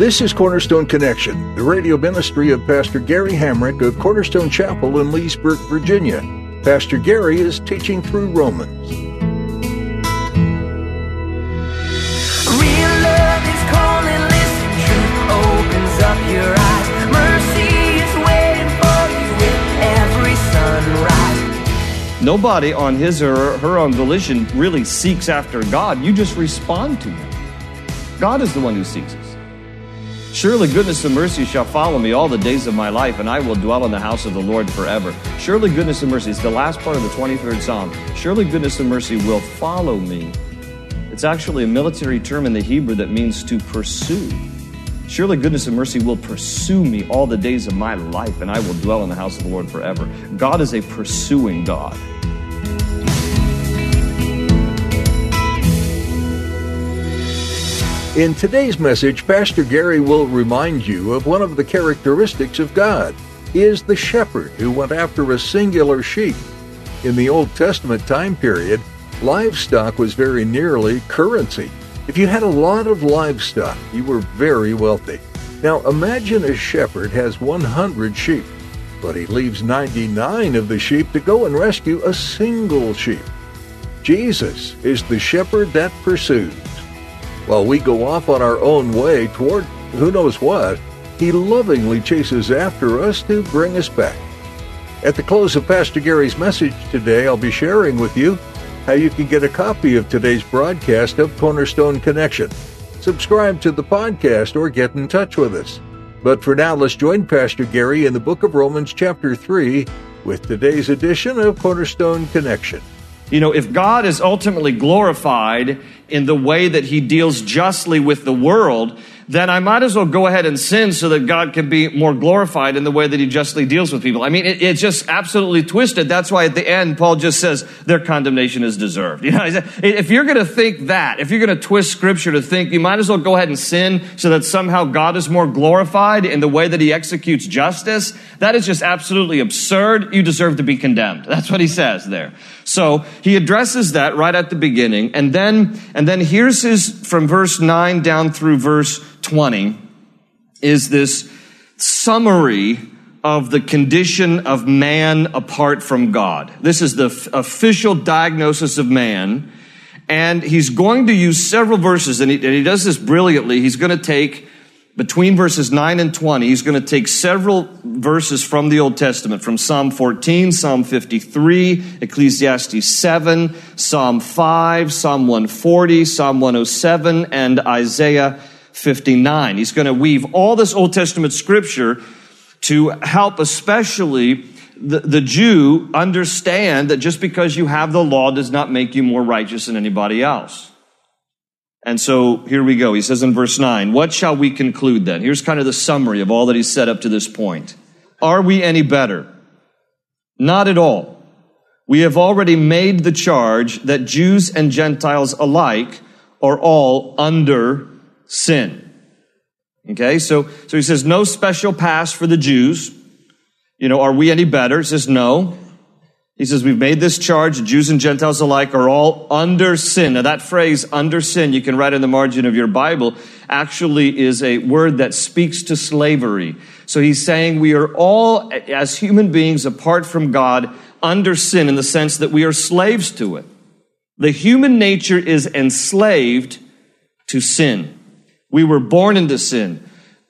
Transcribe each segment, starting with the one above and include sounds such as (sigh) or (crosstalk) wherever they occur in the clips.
This is Cornerstone Connection, the radio ministry of Pastor Gary Hamrick of Cornerstone Chapel in Leesburg, Virginia. Pastor Gary is teaching through Romans. Real love is calling, listen, truth opens up your eyes. Mercy is waiting for you with every sunrise. Nobody on his or her own volition really seeks after God. You just respond to him. God is the one who seeks us. Surely goodness and mercy shall follow me all the days of my life, and I will dwell in the house of the Lord forever. Surely goodness and mercy is the last part of the 23rd Psalm. Surely goodness and mercy will follow me. It's actually a military term in the Hebrew that means to pursue. Surely goodness and mercy will pursue me all the days of my life, and I will dwell in the house of the Lord forever. God is a pursuing God. In today's message, Pastor Gary will remind you of one of the characteristics of God. He is the shepherd who went after a singular sheep. In the Old Testament time period, livestock was very nearly currency. If you had a lot of livestock, you were very wealthy. Now imagine a shepherd has 100 sheep, but he leaves 99 of the sheep to go and rescue a single sheep. Jesus is the shepherd that pursues. While we go off on our own way toward who knows what, he lovingly chases after us to bring us back. At the close of Pastor Gary's message today, I'll be sharing with you how you can get a copy of today's broadcast of Cornerstone Connection. Subscribe to the podcast or get in touch with us. But for now, let's join Pastor Gary in the book of Romans, chapter 3, with today's edition of Cornerstone Connection. You know, if God is ultimately glorified in the way that he deals justly with the world, then I might as well go ahead and sin so that God can be more glorified in the way that he justly deals with people. I mean, it, it's just absolutely twisted. That's why at the end, Paul just says their condemnation is deserved. (laughs) You know, if you're going to think that, if you're going to twist scripture to think you might as well go ahead and sin so that somehow God is more glorified in the way that he executes justice, that is just absolutely absurd. You deserve to be condemned. That's what he says there. So he addresses that right at the beginning. And then, and then here's his, from verse 9 down through verse 20, is this summary of the condition of man apart from God. This is the f- official diagnosis of man. And he's going to use several verses, and he, and he does this brilliantly. He's going to take between verses 9 and 20, he's going to take several verses from the Old Testament, from Psalm 14, Psalm 53, Ecclesiastes 7, Psalm 5, Psalm 140, Psalm 107, and Isaiah 59. He's going to weave all this Old Testament scripture to help especially the, the Jew understand that just because you have the law does not make you more righteous than anybody else. And so here we go. He says in verse 9, What shall we conclude then? Here's kind of the summary of all that he's said up to this point. Are we any better? Not at all. We have already made the charge that Jews and Gentiles alike are all under sin. Okay, so, so he says no special pass for the Jews. You know, are we any better? He says no. He says, We've made this charge, Jews and Gentiles alike are all under sin. Now, that phrase, under sin, you can write in the margin of your Bible, actually is a word that speaks to slavery. So he's saying we are all, as human beings, apart from God, under sin in the sense that we are slaves to it. The human nature is enslaved to sin. We were born into sin.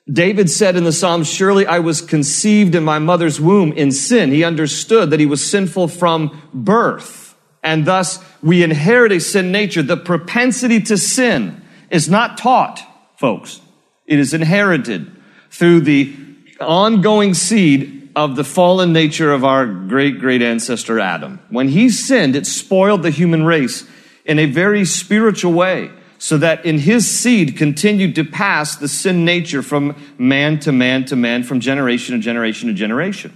David said in the Psalms, Surely I was conceived in my mother's womb in sin. He understood that he was sinful from birth. And thus we inherit a sin nature. The propensity to sin is not taught, folks. It is inherited through the ongoing seed of the fallen nature of our great great ancestor Adam. When he sinned, it spoiled the human race in a very spiritual way. So that in his seed continued to pass the sin nature from man to man to man, from generation to generation to generation.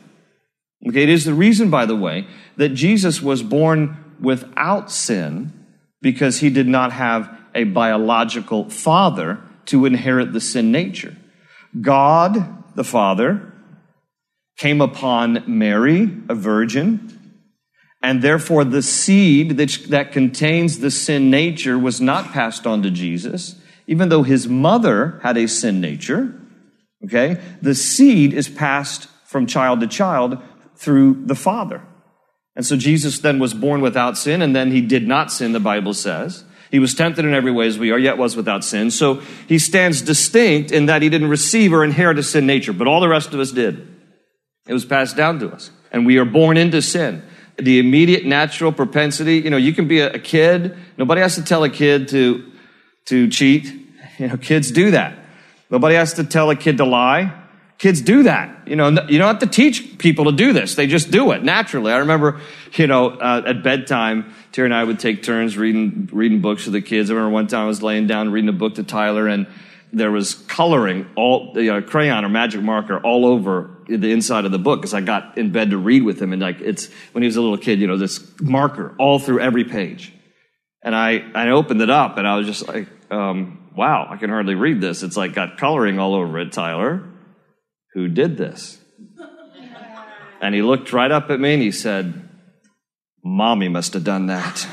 Okay, it is the reason, by the way, that Jesus was born without sin because he did not have a biological father to inherit the sin nature. God, the Father, came upon Mary, a virgin, and therefore the seed that, that contains the sin nature was not passed on to Jesus, even though his mother had a sin nature. Okay? The seed is passed from child to child through the Father. And so Jesus then was born without sin, and then he did not sin, the Bible says. He was tempted in every way as we are, yet was without sin. So he stands distinct in that he didn't receive or inherit a sin nature, but all the rest of us did. It was passed down to us. And we are born into sin. The immediate natural propensity, you know, you can be a, a kid. Nobody has to tell a kid to, to cheat. (laughs) You know, kids do that. Nobody has to tell a kid to lie. Kids do that. You know, you don't have to teach people to do this. They just do it naturally. I remember, you know, uh, at bedtime, Terry and I would take turns reading, reading books to the kids. I remember one time I was laying down reading a book to Tyler and there was coloring all, you know, crayon or magic marker all over the inside of the book because I got in bed to read with him. And like, it's, when he was a little kid, you know, this marker all through every page. And I, I opened it up and I was just like, um, wow, I can hardly read this. It's like got coloring all over it, Tyler who did this. And he looked right up at me and he said, Mommy must have done that.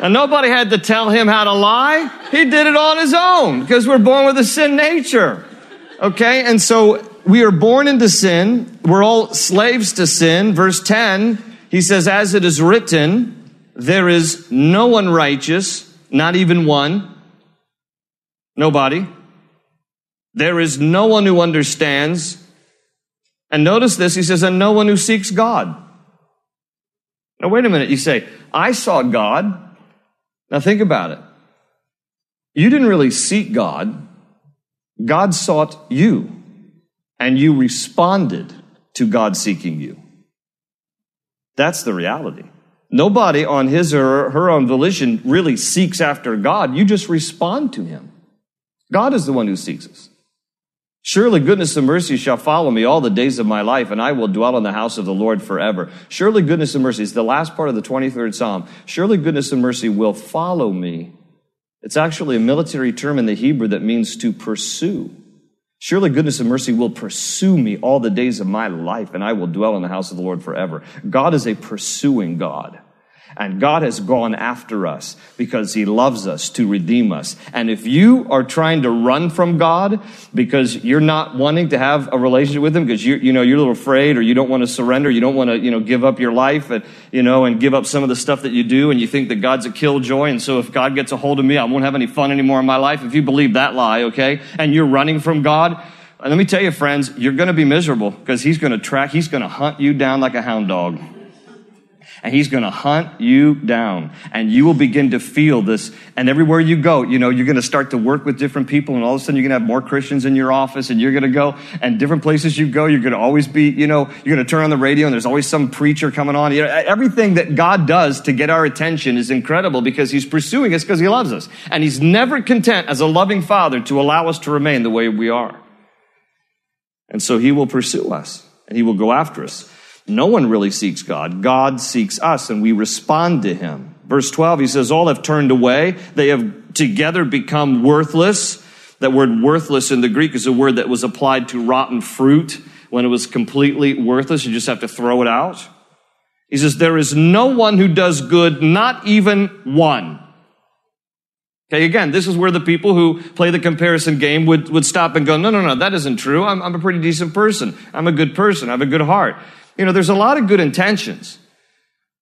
and nobody had to tell him how to lie. He did it on his own because we're born with a sin nature. Okay? And so we are born into sin. We're all slaves to sin. Verse 10, he says, As it is written, there is no one righteous, not even one. Nobody. There is no one who understands. And notice this, he says, and no one who seeks God. Now, wait a minute. You say, I saw God. Now, think about it. You didn't really seek God, God sought you, and you responded to God seeking you. That's the reality. Nobody on his or her own volition really seeks after God. You just respond to him. God is the one who seeks us. Surely goodness and mercy shall follow me all the days of my life, and I will dwell in the house of the Lord forever. Surely goodness and mercy is the last part of the 23rd Psalm. Surely goodness and mercy will follow me. It's actually a military term in the Hebrew that means to pursue. Surely goodness and mercy will pursue me all the days of my life, and I will dwell in the house of the Lord forever. God is a pursuing God. And God has gone after us because He loves us to redeem us. And if you are trying to run from God because you're not wanting to have a relationship with Him because you, you know, you're a little afraid or you don't want to surrender, you don't want to, you know, give up your life and, you know, and give up some of the stuff that you do and you think that God's a killjoy and so if God gets a hold of me, I won't have any fun anymore in my life. If you believe that lie, okay, and you're running from God, let me tell you, friends, you're going to be miserable because He's going to track, He's going to hunt you down like a hound dog and he's going to hunt you down and you will begin to feel this. And everywhere you go, you know, you're going to start to work with different people and all of a sudden you're going to have more Christians in your office and you're going to go and different places you go, you're going to always be, you know, you're going to turn on the radio and there's always some preacher coming on. You know, everything that God does to get our attention is incredible because he's pursuing us because he loves us. And he's never content as a loving father to allow us to remain the way we are. And so he will pursue us and he will go after us. No one really seeks God. God seeks us and we respond to him. Verse 12, he says, all have turned away. They have together become worthless. That word worthless in the Greek is a word that was applied to rotten fruit when it was completely worthless. You just have to throw it out. He says, there is no one who does good, not even one. Okay, again, this is where the people who play the comparison game would, would stop and go, no, no, no, that isn't true. I'm, I'm a pretty decent person. I'm a good person. I have a good heart. You know, there's a lot of good intentions.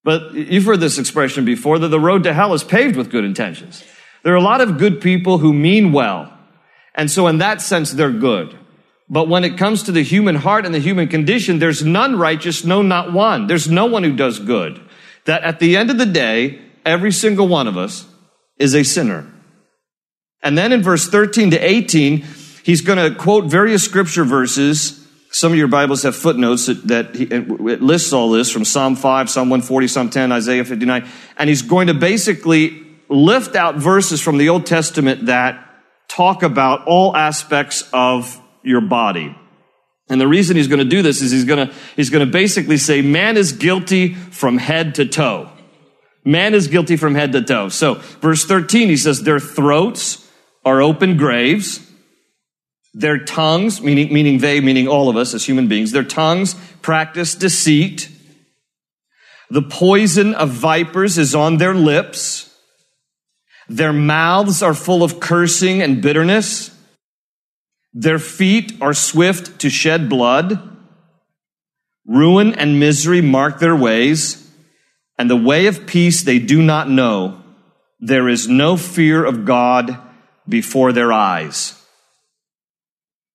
But you've heard this expression before that the road to hell is paved with good intentions. There are a lot of good people who mean well. And so in that sense, they're good. But when it comes to the human heart and the human condition, there's none righteous, no, not one. There's no one who does good. That at the end of the day, every single one of us is a sinner. And then in verse 13 to 18, he's going to quote various scripture verses some of your Bibles have footnotes that, that he, uh, it lists all this from Psalm 5, Psalm 140, Psalm 10, Isaiah 59. And he's going to basically lift out verses from the Old Testament that talk about all aspects of your body. And the reason he's going to do this is he's going to, he's going to basically say man is guilty from head to toe. Man is guilty from head to toe. So verse 13, he says, their throats are open graves. Their tongues, meaning, meaning they, meaning all of us as human beings, their tongues practice deceit. The poison of vipers is on their lips. Their mouths are full of cursing and bitterness. Their feet are swift to shed blood. Ruin and misery mark their ways, and the way of peace they do not know. There is no fear of God before their eyes.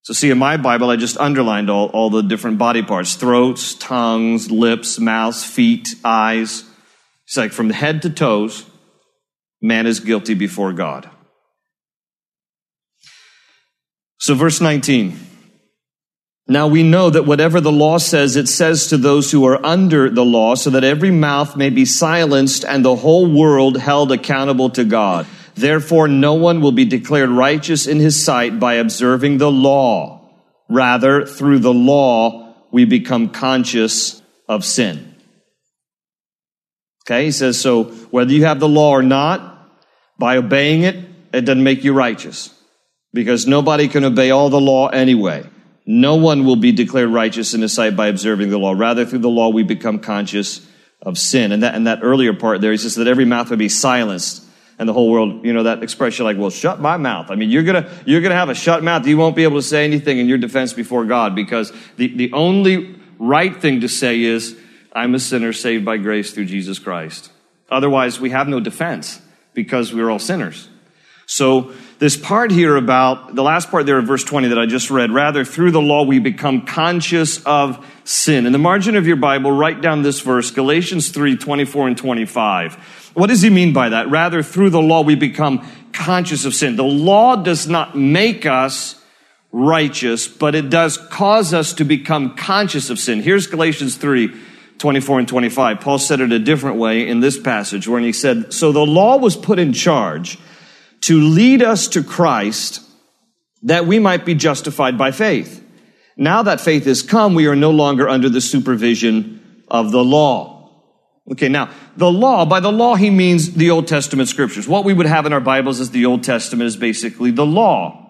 So see, in my Bible, I just underlined all, all the different body parts. Throats, tongues, lips, mouths, feet, eyes. It's like from head to toes, man is guilty before God. So verse 19. Now we know that whatever the law says, it says to those who are under the law, so that every mouth may be silenced and the whole world held accountable to God. Therefore, no one will be declared righteous in his sight by observing the law. Rather, through the law, we become conscious of sin. Okay, he says, so whether you have the law or not, by obeying it, it doesn't make you righteous. Because nobody can obey all the law anyway. No one will be declared righteous in his sight by observing the law. Rather, through the law, we become conscious of sin. And that, and that earlier part there, he says that every mouth would be silenced and the whole world, you know, that expression like, well, shut my mouth. I mean, you're gonna, you're gonna have a shut mouth. You won't be able to say anything in your defense before God because the, the only right thing to say is, I'm a sinner saved by grace through Jesus Christ. Otherwise, we have no defense because we're all sinners. So this part here about the last part there of verse 20 that I just read, rather through the law we become conscious of sin. In the margin of your Bible, write down this verse, Galatians 3, 24 and 25. What does he mean by that? Rather through the law we become conscious of sin. The law does not make us righteous, but it does cause us to become conscious of sin. Here's Galatians 3, 24 and 25. Paul said it a different way in this passage where he said, So the law was put in charge to lead us to Christ that we might be justified by faith. Now that faith has come, we are no longer under the supervision of the law. Okay, now, the law, by the law, he means the Old Testament scriptures. What we would have in our Bibles as the Old Testament is basically the law.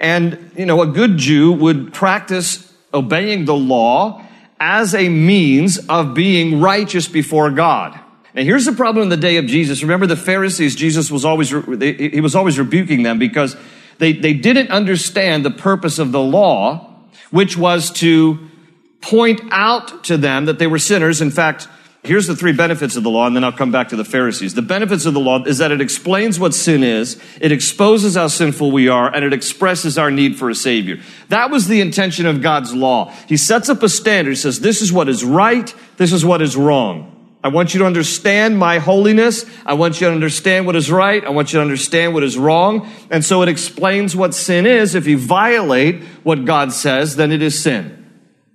And, you know, a good Jew would practice obeying the law as a means of being righteous before God. Now here's the problem in the day of Jesus. Remember the Pharisees, Jesus was always, he was always rebuking them because they, they didn't understand the purpose of the law, which was to point out to them that they were sinners. In fact, here's the three benefits of the law, and then I'll come back to the Pharisees. The benefits of the law is that it explains what sin is, it exposes how sinful we are, and it expresses our need for a Savior. That was the intention of God's law. He sets up a standard. He says, this is what is right, this is what is wrong. I want you to understand my holiness. I want you to understand what is right. I want you to understand what is wrong. And so it explains what sin is. If you violate what God says, then it is sin.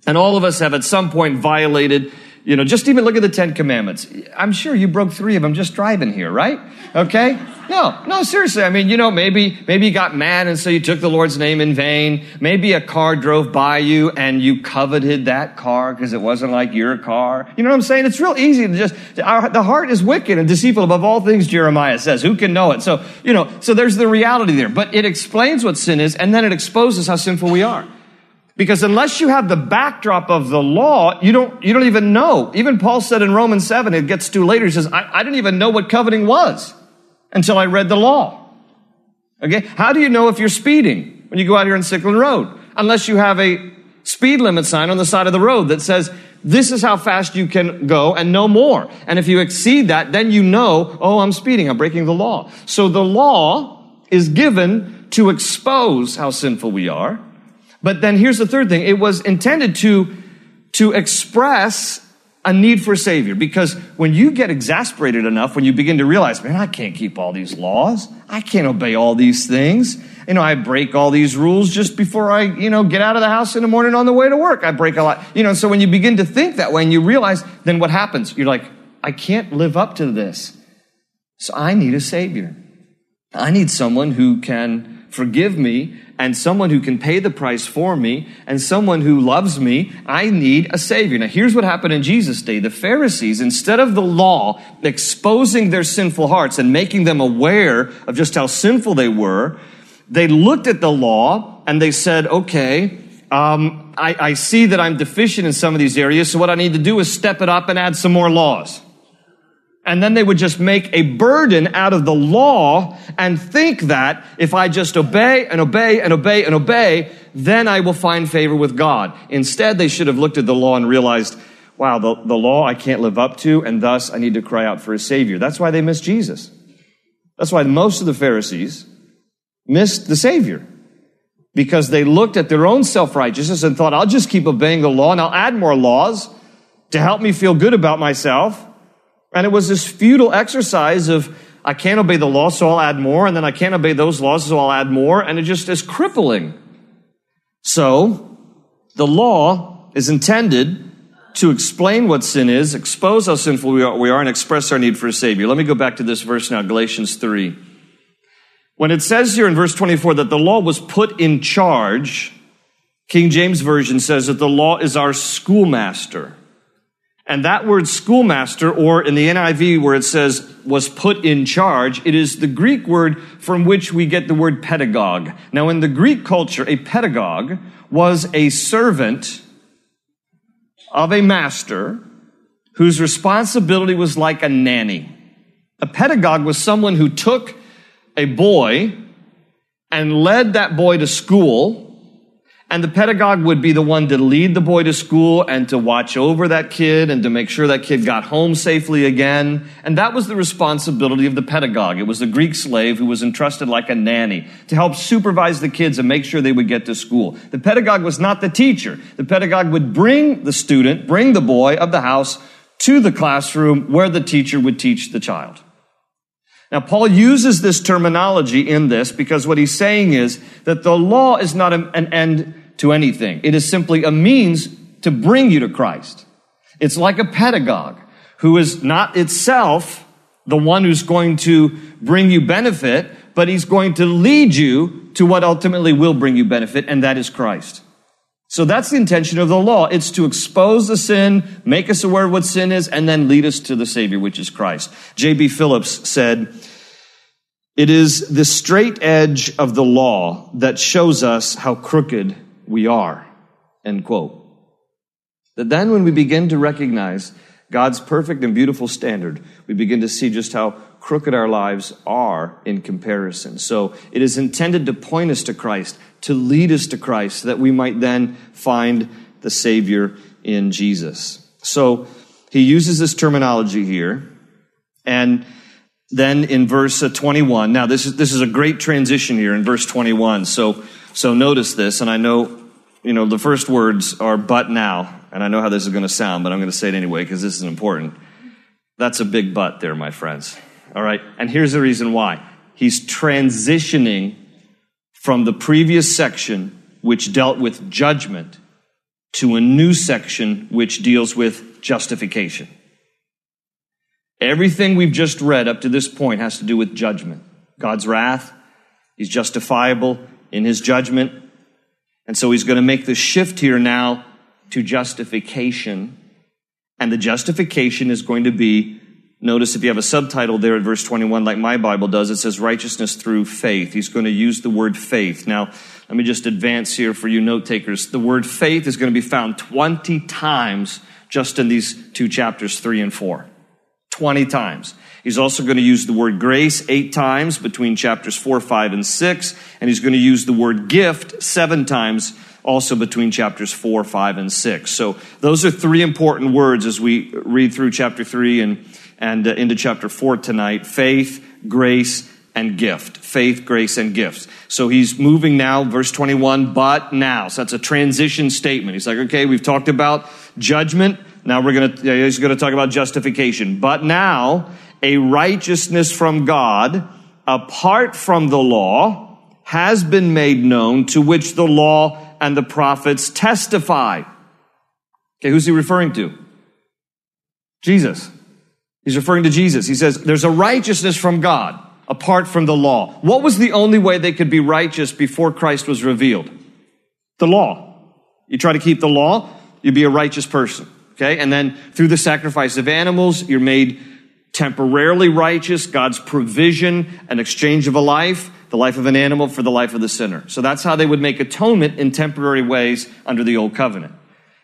And all of us have at some point violated, you know, just even look at the Ten Commandments. I'm sure you broke three of them just driving here, right? Okay? No, no, seriously. I mean, you know, maybe, maybe you got mad and so you took the Lord's name in vain. Maybe a car drove by you and you coveted that car because it wasn't like your car. You know what I'm saying? It's real easy to just, our, the heart is wicked and deceitful above all things, Jeremiah says. Who can know it? So, you know, so there's the reality there. But it explains what sin is and then it exposes how sinful we are. Because unless you have the backdrop of the law, you don't, you don't even know. Even Paul said in Romans 7, it gets to later, he says, I, I didn't even know what coveting was until I read the law. Okay? How do you know if you're speeding when you go out here on Sycolin Road? Unless you have a speed limit sign on the side of the road that says, this is how fast you can go and no more. And if you exceed that, then you know, oh, I'm speeding, I'm breaking the law. So the law is given to expose how sinful we are. But then here's the third thing. It was intended to, to express a need for a savior because when you get exasperated enough, when you begin to realize, man, I can't keep all these laws. I can't obey all these things. You know, I break all these rules just before I, you know, get out of the house in the morning on the way to work. I break a lot. You know, so when you begin to think that way and you realize, then what happens? You're like, I can't live up to this. So I need a Savior. I need someone who can forgive me and someone who can pay the price for me and someone who loves me. I need a Savior. Now, here's what happened in Jesus' day. The Pharisees, instead of the law exposing their sinful hearts and making them aware of just how sinful they were, they looked at the law and they said, okay, um, I, I see that I'm deficient in some of these areas, so what I need to do is step it up and add some more laws. And then they would just make a burden out of the law and think that if I just obey and obey and obey and obey, then I will find favor with God. Instead, they should have looked at the law and realized, wow, the, the law I can't live up to, and thus I need to cry out for a Savior. That's why they missed Jesus. That's why most of the Pharisees missed the Savior because they looked at their own self righteousness and thought, I'll just keep obeying the law and I'll add more laws to help me feel good about myself. And it was this futile exercise of, I can't obey the law, so I'll add more, and then I can't obey those laws, so I'll add more, and it just is crippling. So, the law is intended to explain what sin is, expose how sinful we are, we are, and express our need for a Savior. Let me go back to this verse now, Galatians 3. When it says here in verse 24 that the law was put in charge, King James Version says that the law is our schoolmaster. And that word schoolmaster, or in the NIV where it says was put in charge, it is the Greek word from which we get the word pedagogue. Now, in the Greek culture, a pedagogue was a servant of a master whose responsibility was like a nanny. A pedagogue was someone who took a boy and led that boy to school. And the pedagogue would be the one to lead the boy to school and to watch over that kid and to make sure that kid got home safely again. And that was the responsibility of the pedagogue. It was the Greek slave who was entrusted like a nanny to help supervise the kids and make sure they would get to school. The pedagogue was not the teacher. The pedagogue would bring the student, bring the boy of the house to the classroom where the teacher would teach the child. Now, Paul uses this terminology in this because what he's saying is that the law is not an end to anything. It is simply a means to bring you to Christ. It's like a pedagogue who is not itself the one who's going to bring you benefit, but he's going to lead you to what ultimately will bring you benefit, and that is Christ. So that's the intention of the law. It's to expose the sin, make us aware of what sin is, and then lead us to the Savior, which is Christ. J.B. Phillips said, It is the straight edge of the law that shows us how crooked we are. End quote. That then when we begin to recognize God's perfect and beautiful standard, we begin to see just how crooked our lives are in comparison. So it is intended to point us to Christ, to lead us to Christ, that we might then find the Savior in Jesus. So he uses this terminology here. And then in verse 21, now this is, this is a great transition here in verse 21. So, so notice this, and I know, you know, the first words are but now, and I know how this is going to sound, but I'm going to say it anyway because this is important. That's a big but there, my friends. All right. And here's the reason why. He's transitioning from the previous section, which dealt with judgment, to a new section, which deals with justification. Everything we've just read up to this point has to do with judgment. God's wrath. He's justifiable in his judgment. And so he's going to make the shift here now to justification. And the justification is going to be Notice if you have a subtitle there at verse 21, like my Bible does, it says righteousness through faith. He's going to use the word faith. Now, let me just advance here for you note takers. The word faith is going to be found 20 times just in these two chapters, 3 and 4. 20 times. He's also going to use the word grace eight times between chapters 4, 5, and 6. And he's going to use the word gift seven times also between chapters 4, 5, and 6. So those are three important words as we read through chapter 3 and and uh, into chapter 4 tonight faith, grace, and gift. Faith, grace, and gifts. So he's moving now, verse 21, but now. So that's a transition statement. He's like, okay, we've talked about judgment. Now we're going to, he's going to talk about justification. But now, a righteousness from God, apart from the law, has been made known to which the law and the prophets testify. Okay, who's he referring to? Jesus. He's referring to Jesus. He says, There's a righteousness from God apart from the law. What was the only way they could be righteous before Christ was revealed? The law. You try to keep the law, you'd be a righteous person. Okay? And then through the sacrifice of animals, you're made temporarily righteous, God's provision, an exchange of a life, the life of an animal for the life of the sinner. So that's how they would make atonement in temporary ways under the old covenant.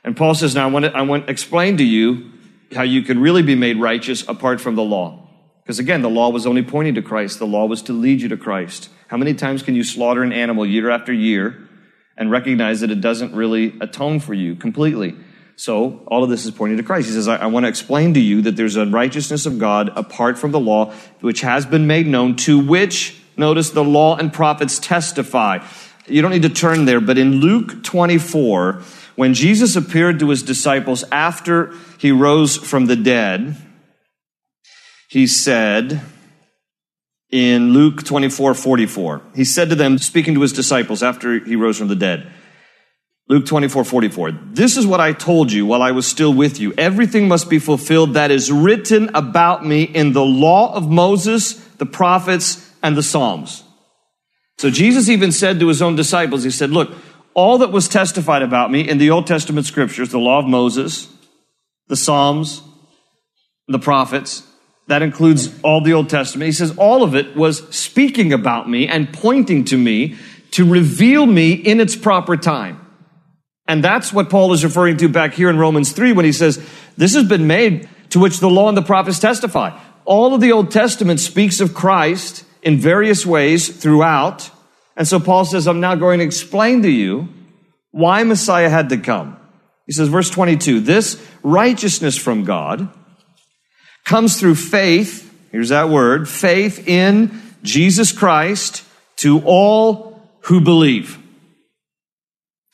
And Paul says, now I want to, I want to explain to you how you can really be made righteous apart from the law. Because again, the law was only pointing to Christ. The law was to lead you to Christ. How many times can you slaughter an animal year after year and recognize that it doesn't really atone for you completely? So all of this is pointing to Christ. He says, I, I want to explain to you that there's a righteousness of God apart from the law, which has been made known, to which, notice, the law and prophets testify. You don't need to turn there, but in Luke 24, when Jesus appeared to his disciples after he rose from the dead, he said in Luke 24, 44, he said to them, speaking to his disciples after he rose from the dead, Luke 24, 44. This is what I told you while I was still with you. Everything must be fulfilled that is written about me in the law of Moses, the prophets, and the Psalms. So Jesus even said to his own disciples, he said, look, all that was testified about me in the Old Testament scriptures, the law of Moses, the Psalms, the prophets, that includes all the Old Testament. He says all of it was speaking about me and pointing to me to reveal me in its proper time. And that's what Paul is referring to back here in Romans 3 when he says, This has been made to which the law and the prophets testify. All of the Old Testament speaks of Christ in various ways throughout. And so Paul says, I'm now going to explain to you why Messiah had to come. He says, verse 22, this righteousness from God comes through faith. Here's that word, faith in Jesus Christ to all who believe.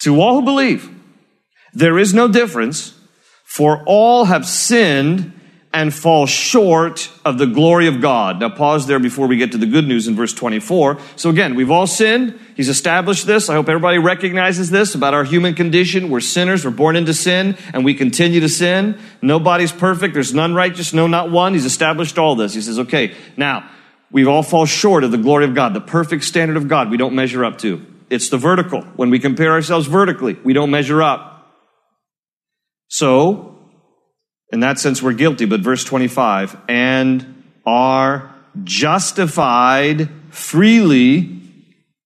To all who believe, there is no difference, for all have sinned and fall short of the glory of God. Now pause there before we get to the good news in verse 24. So again, we've all sinned. He's established this. I hope everybody recognizes this about our human condition. We're sinners. We're born into sin and we continue to sin. Nobody's perfect. There's none righteous. No, not one. He's established all this. He says, okay, now we all fall short of the glory of God, the perfect standard of God we don't measure up to. It's the vertical. When we compare ourselves vertically, we don't measure up. So, in that sense, we're guilty. But verse 25, and are justified freely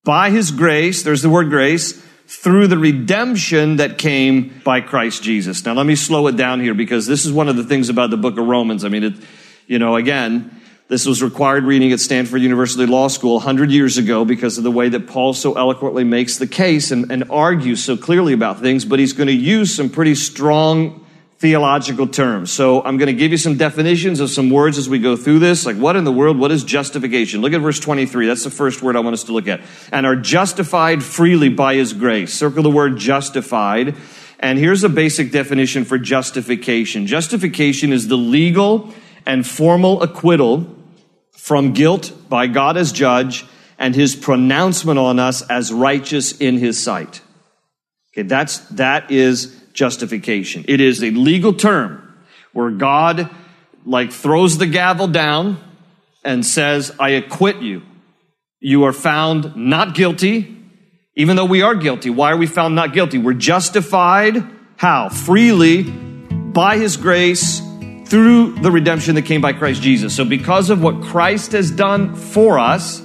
by his grace, there's the word grace, through the redemption that came by Christ Jesus. Now, let me slow it down here because this is one of the things about the book of Romans. I mean, it, you know, again, this was required reading at Stanford University Law School 100 years ago because of the way that Paul so eloquently makes the case and, and argues so clearly about things, but he's going to use some pretty strong theological terms. So I'm going to give you some definitions of some words as we go through this. Like, what in the world? What is justification? Look at verse 23. That's the first word I want us to look at. And are justified freely by his grace. Circle the word justified. And here's a basic definition for justification. Justification is the legal and formal acquittal from guilt by God as judge and his pronouncement on us as righteous in his sight. Okay, that's, that is justification. It is a legal term where God like throws the gavel down and says, I acquit you. You are found not guilty, even though we are guilty. Why are we found not guilty? We're justified. How? Freely by his grace through the redemption that came by Christ Jesus. So because of what Christ has done for us,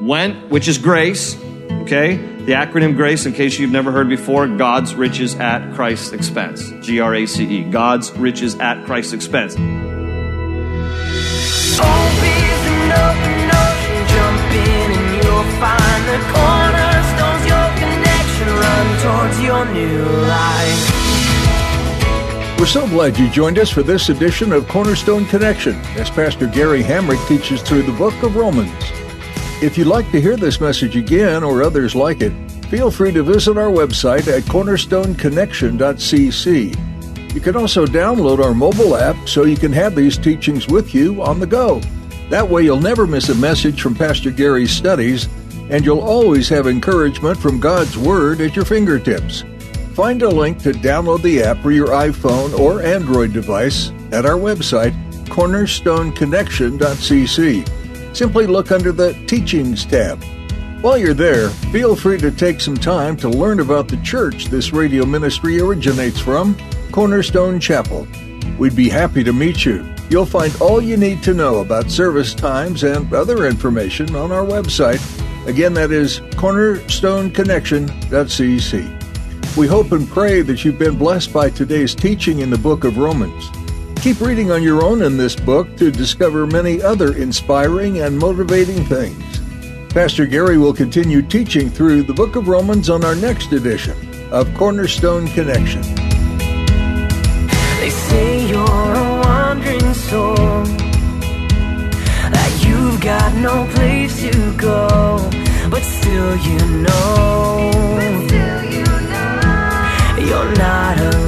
went, which is grace, okay? The acronym GRACE, in case you've never heard before, God's riches at Christ's expense. G R A C E. God's riches at Christ's expense. Find the cornerstones, your connection, run towards your new life. We're so glad you joined us for this edition of Cornerstone Connection as Pastor Gary Hamrick teaches through the book of Romans. If you'd like to hear this message again or others like it, feel free to visit our website at cornerstoneconnection.cc. You can also download our mobile app so you can have these teachings with you on the go. That way, you'll never miss a message from Pastor Gary's studies, and you'll always have encouragement from God's Word at your fingertips. Find a link to download the app for your iPhone or Android device at our website, cornerstoneconnection.cc. Simply look under the Teachings tab. While you're there, feel free to take some time to learn about the church this radio ministry originates from, Cornerstone Chapel. We'd be happy to meet you. You'll find all you need to know about service times and other information on our website. Again, that is cornerstoneconnection.cc. We hope and pray that you've been blessed by today's teaching in the book of Romans. Keep reading on your own in this book to discover many other inspiring and motivating things. Pastor Gary will continue teaching through the book of Romans on our next edition of Cornerstone Connection. They say you're a wandering soul, that you've got no place to go, but still you know, you're not alone.